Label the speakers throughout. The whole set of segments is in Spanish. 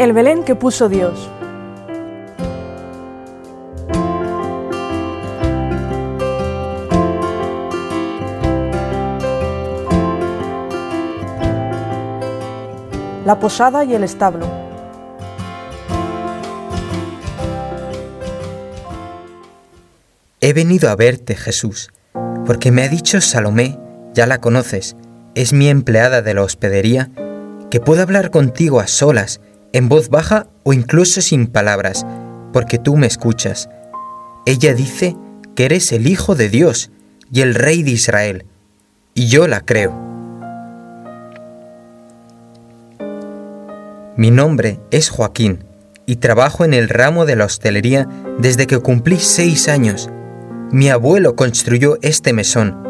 Speaker 1: El Belén que puso Dios. La posada y el establo.
Speaker 2: He venido a verte, Jesús, porque me ha dicho Salomé, ya la conoces, es mi empleada de la hospedería, que puedo hablar contigo a solas, en voz baja o incluso sin palabras, porque tú me escuchas. Ella dice que eres el Hijo de Dios y el Rey de Israel, y yo la creo. Mi nombre es Joaquín y trabajo en el ramo de la hostelería desde que cumplí seis años mi abuelo construyó este mesón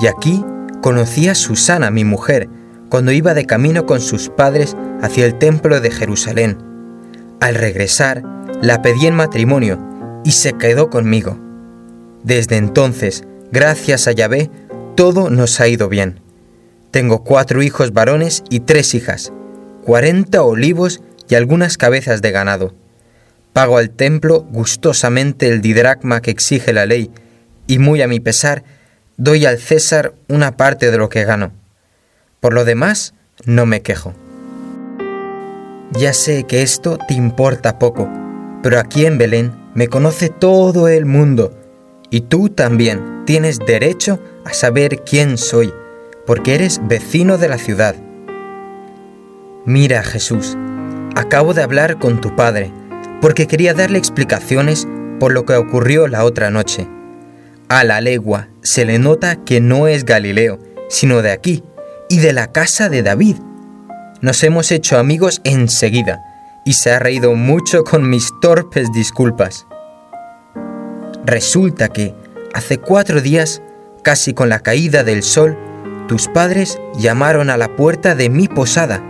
Speaker 2: y aquí conocí a Susana, mi mujer, cuando iba de camino con sus padres hacia el templo de Jerusalén. Al regresar, la pedí en matrimonio y se quedó conmigo. Desde entonces, gracias a Yahvé, todo nos ha ido bien. Tengo cuatro hijos varones y tres hijas, cuarenta olivos y algunas cabezas de ganado. Pago al templo gustosamente el didracma que exige la ley, y muy a mi pesar, doy al César una parte de lo que gano. Por lo demás, no me quejo. Ya sé que esto te importa poco, pero aquí en Belén me conoce todo el mundo, y tú también tienes derecho a saber quién soy, porque eres vecino de la ciudad. Mira, Jesús, acabo de hablar con tu padre, porque quería darle explicaciones por lo que ocurrió la otra noche. A la legua se le nota que no es Galileo, sino de aquí, y de la casa de David. Nos hemos hecho amigos enseguida, y se ha reído mucho con mis torpes disculpas. Resulta que, hace cuatro días, casi con la caída del sol, tus padres llamaron a la puerta de mi posada.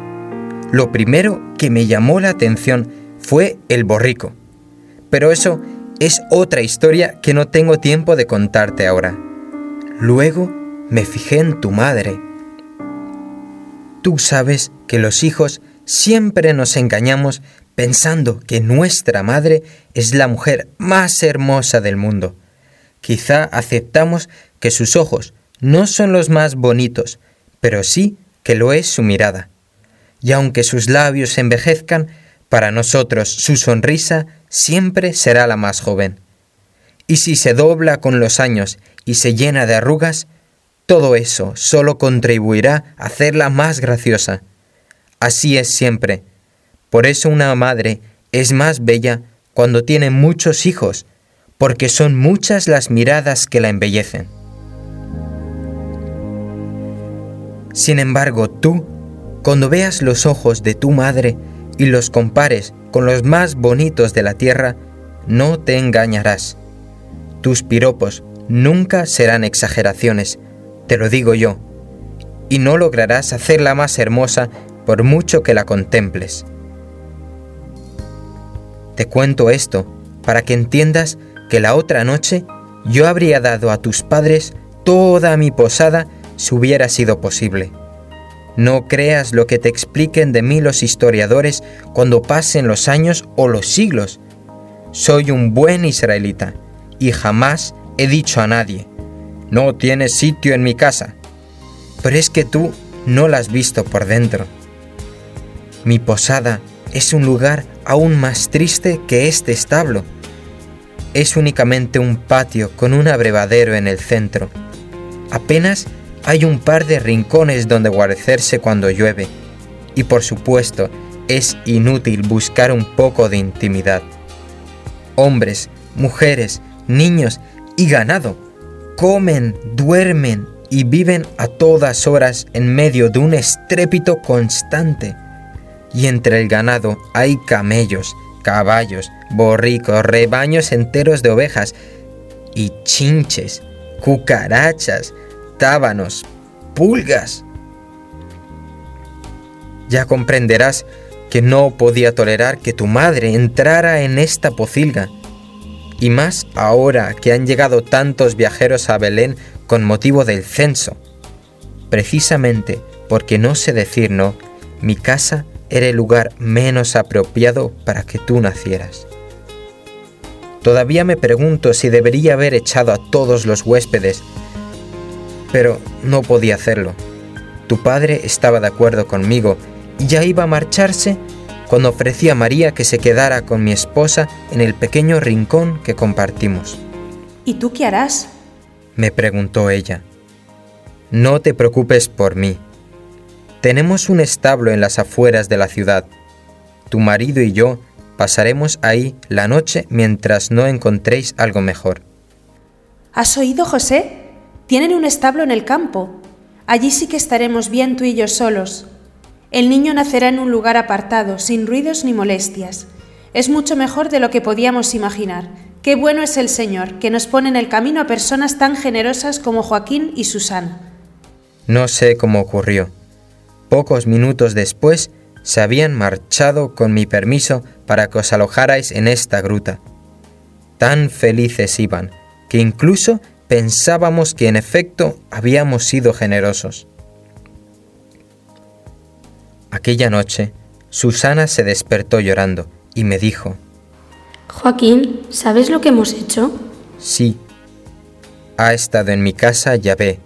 Speaker 2: Lo primero que me llamó la atención fue el borrico. Pero eso es otra historia que no tengo tiempo de contarte ahora. Luego me fijé en tu madre. Tú sabes que los hijos siempre nos engañamos pensando que nuestra madre es la mujer más hermosa del mundo. Quizá aceptamos que sus ojos no son los más bonitos, pero sí que lo es su mirada. Y aunque sus labios envejezcan, para nosotros su sonrisa siempre será la más joven. Y si se dobla con los años y se llena de arrugas, todo eso solo contribuirá a hacerla más graciosa. Así es siempre. Por eso una madre es más bella cuando tiene muchos hijos, porque son muchas las miradas que la embellecen. Sin embargo, tú, cuando veas los ojos de tu madre, y los compares con los más bonitos de la tierra, no te engañarás. Tus piropos nunca serán exageraciones, te lo digo yo, y no lograrás hacerla más hermosa por mucho que la contemples. Te cuento esto para que entiendas que la otra noche yo habría dado a tus padres toda mi posada si hubiera sido posible. No creas lo que te expliquen de mí los historiadores cuando pasen los años o los siglos. Soy un buen israelita y jamás he dicho a nadie, no tienes sitio en mi casa. Pero es que tú no la has visto por dentro. Mi posada es un lugar aún más triste que este establo. Es únicamente un patio con un abrevadero en el centro. Apenas hay un par de rincones donde guarecerse cuando llueve. Y por supuesto, es inútil buscar un poco de intimidad. Hombres, mujeres, niños y ganado comen, duermen y viven a todas horas en medio de un estrépito constante. Y entre el ganado hay camellos, caballos, borricos, rebaños enteros de ovejas y chinches, cucarachas, tábanos, pulgas. Ya comprenderás que no podía tolerar que tu madre entrara en esta pocilga. Y más ahora que han llegado tantos viajeros a Belén con motivo del censo. Precisamente porque no sé decir no, mi casa era el lugar menos apropiado para que tú nacieras. Todavía me pregunto si debería haber echado a todos los huéspedes, pero no podía hacerlo. Tu padre estaba de acuerdo conmigo y ya iba a marcharse cuando ofrecí a María que se quedara con mi esposa en el pequeño rincón que compartimos.
Speaker 3: ¿Y tú qué harás?
Speaker 2: me preguntó ella. No te preocupes por mí. Tenemos un establo en las afueras de la ciudad. Tu marido y yo Pasaremos ahí la noche mientras no encontréis algo mejor.
Speaker 3: ¿Has oído, José? Tienen un establo en el campo. Allí sí que estaremos bien tú y yo solos. El niño nacerá en un lugar apartado, sin ruidos ni molestias. Es mucho mejor de lo que podíamos imaginar. Qué bueno es el Señor, que nos pone en el camino a personas tan generosas como Joaquín y Susana.
Speaker 2: No sé cómo ocurrió. Pocos minutos después se habían marchado con mi permiso para que os alojarais en esta gruta. Tan felices iban, que incluso pensábamos que en efecto habíamos sido generosos. Aquella noche, Susana se despertó llorando y me dijo,
Speaker 4: Joaquín, ¿sabes lo que hemos hecho?
Speaker 2: Sí, ha estado en mi casa ve,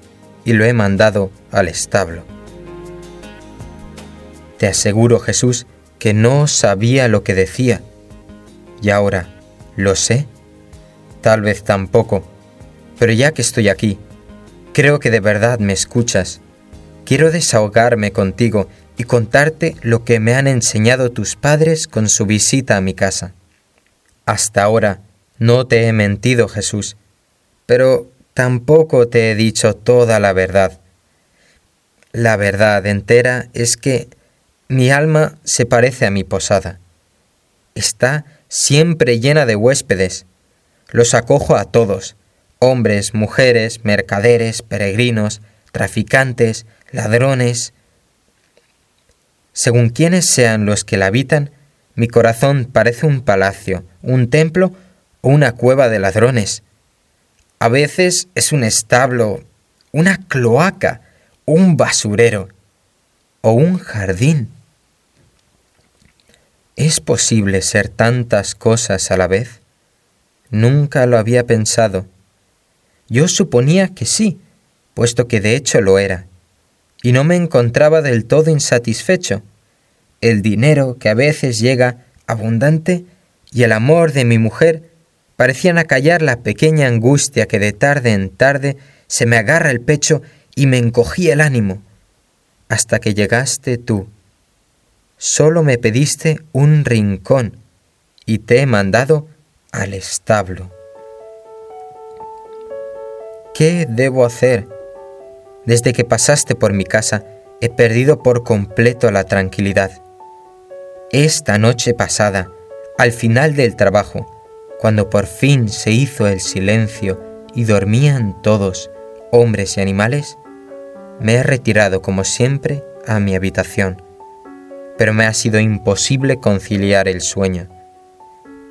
Speaker 2: y lo he mandado al establo. Te aseguro, Jesús, que no sabía lo que decía. Y ahora, ¿lo sé? Tal vez tampoco. Pero ya que estoy aquí, creo que de verdad me escuchas. Quiero desahogarme contigo y contarte lo que me han enseñado tus padres con su visita a mi casa. Hasta ahora no te he mentido, Jesús, pero tampoco te he dicho toda la verdad. La verdad entera es que mi alma se parece a mi posada. Está siempre llena de huéspedes. Los acojo a todos, hombres, mujeres, mercaderes, peregrinos, traficantes, ladrones. Según quienes sean los que la habitan, mi corazón parece un palacio, un templo o una cueva de ladrones. A veces es un establo, una cloaca, un basurero o un jardín. ¿Es posible ser tantas cosas a la vez? Nunca lo había pensado. Yo suponía que sí, puesto que de hecho lo era, y no me encontraba del todo insatisfecho. El dinero que a veces llega abundante y el amor de mi mujer parecían acallar la pequeña angustia que de tarde en tarde se me agarra el pecho y me encogía el ánimo, hasta que llegaste tú solo me pediste un rincón y te he mandado al establo. ¿Qué debo hacer? Desde que pasaste por mi casa he perdido por completo la tranquilidad. Esta noche pasada, al final del trabajo, cuando por fin se hizo el silencio y dormían todos, hombres y animales, me he retirado como siempre a mi habitación pero me ha sido imposible conciliar el sueño.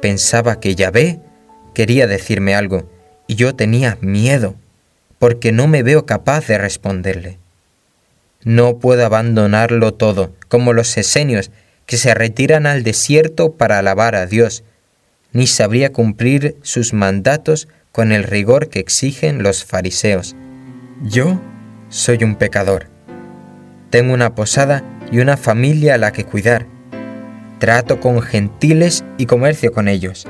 Speaker 2: Pensaba que Yahvé quería decirme algo y yo tenía miedo porque no me veo capaz de responderle. No puedo abandonarlo todo, como los esenios que se retiran al desierto para alabar a Dios, ni sabría cumplir sus mandatos con el rigor que exigen los fariseos. Yo soy un pecador. Tengo una posada y una familia a la que cuidar. Trato con gentiles y comercio con ellos.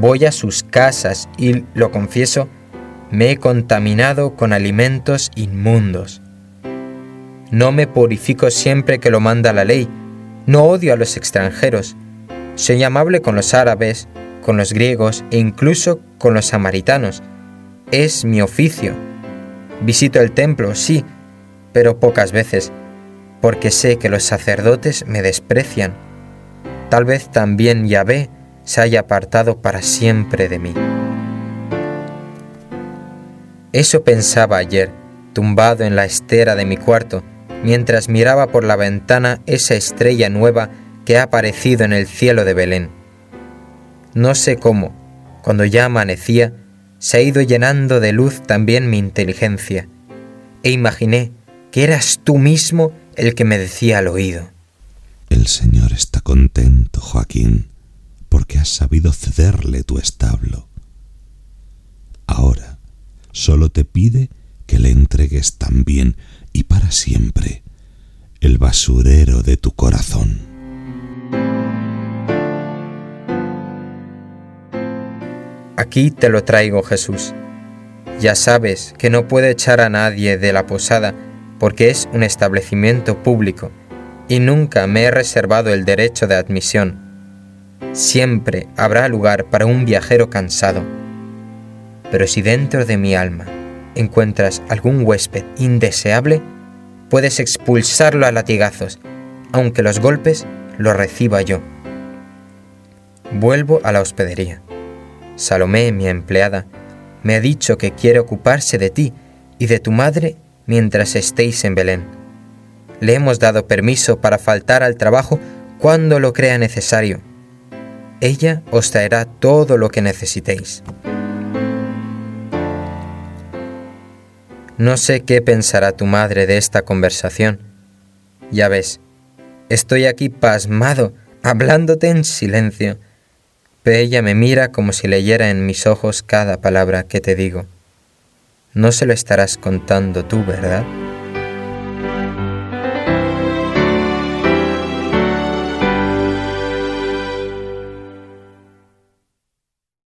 Speaker 2: Voy a sus casas y, lo confieso, me he contaminado con alimentos inmundos. No me purifico siempre que lo manda la ley. No odio a los extranjeros. Soy amable con los árabes, con los griegos e incluso con los samaritanos. Es mi oficio. Visito el templo, sí, pero pocas veces porque sé que los sacerdotes me desprecian. Tal vez también Yahvé se haya apartado para siempre de mí. Eso pensaba ayer, tumbado en la estera de mi cuarto, mientras miraba por la ventana esa estrella nueva que ha aparecido en el cielo de Belén. No sé cómo, cuando ya amanecía, se ha ido llenando de luz también mi inteligencia, e imaginé que eras tú mismo el que me decía al oído,
Speaker 5: El Señor está contento, Joaquín, porque has sabido cederle tu establo. Ahora solo te pide que le entregues también y para siempre el basurero de tu corazón.
Speaker 2: Aquí te lo traigo, Jesús. Ya sabes que no puedo echar a nadie de la posada porque es un establecimiento público y nunca me he reservado el derecho de admisión. Siempre habrá lugar para un viajero cansado. Pero si dentro de mi alma encuentras algún huésped indeseable, puedes expulsarlo a latigazos, aunque los golpes los reciba yo. Vuelvo a la hospedería. Salomé, mi empleada, me ha dicho que quiere ocuparse de ti y de tu madre mientras estéis en Belén. Le hemos dado permiso para faltar al trabajo cuando lo crea necesario. Ella os traerá todo lo que necesitéis. No sé qué pensará tu madre de esta conversación. Ya ves, estoy aquí pasmado, hablándote en silencio ella me mira como si leyera en mis ojos cada palabra que te digo. No se lo estarás contando tú, ¿verdad?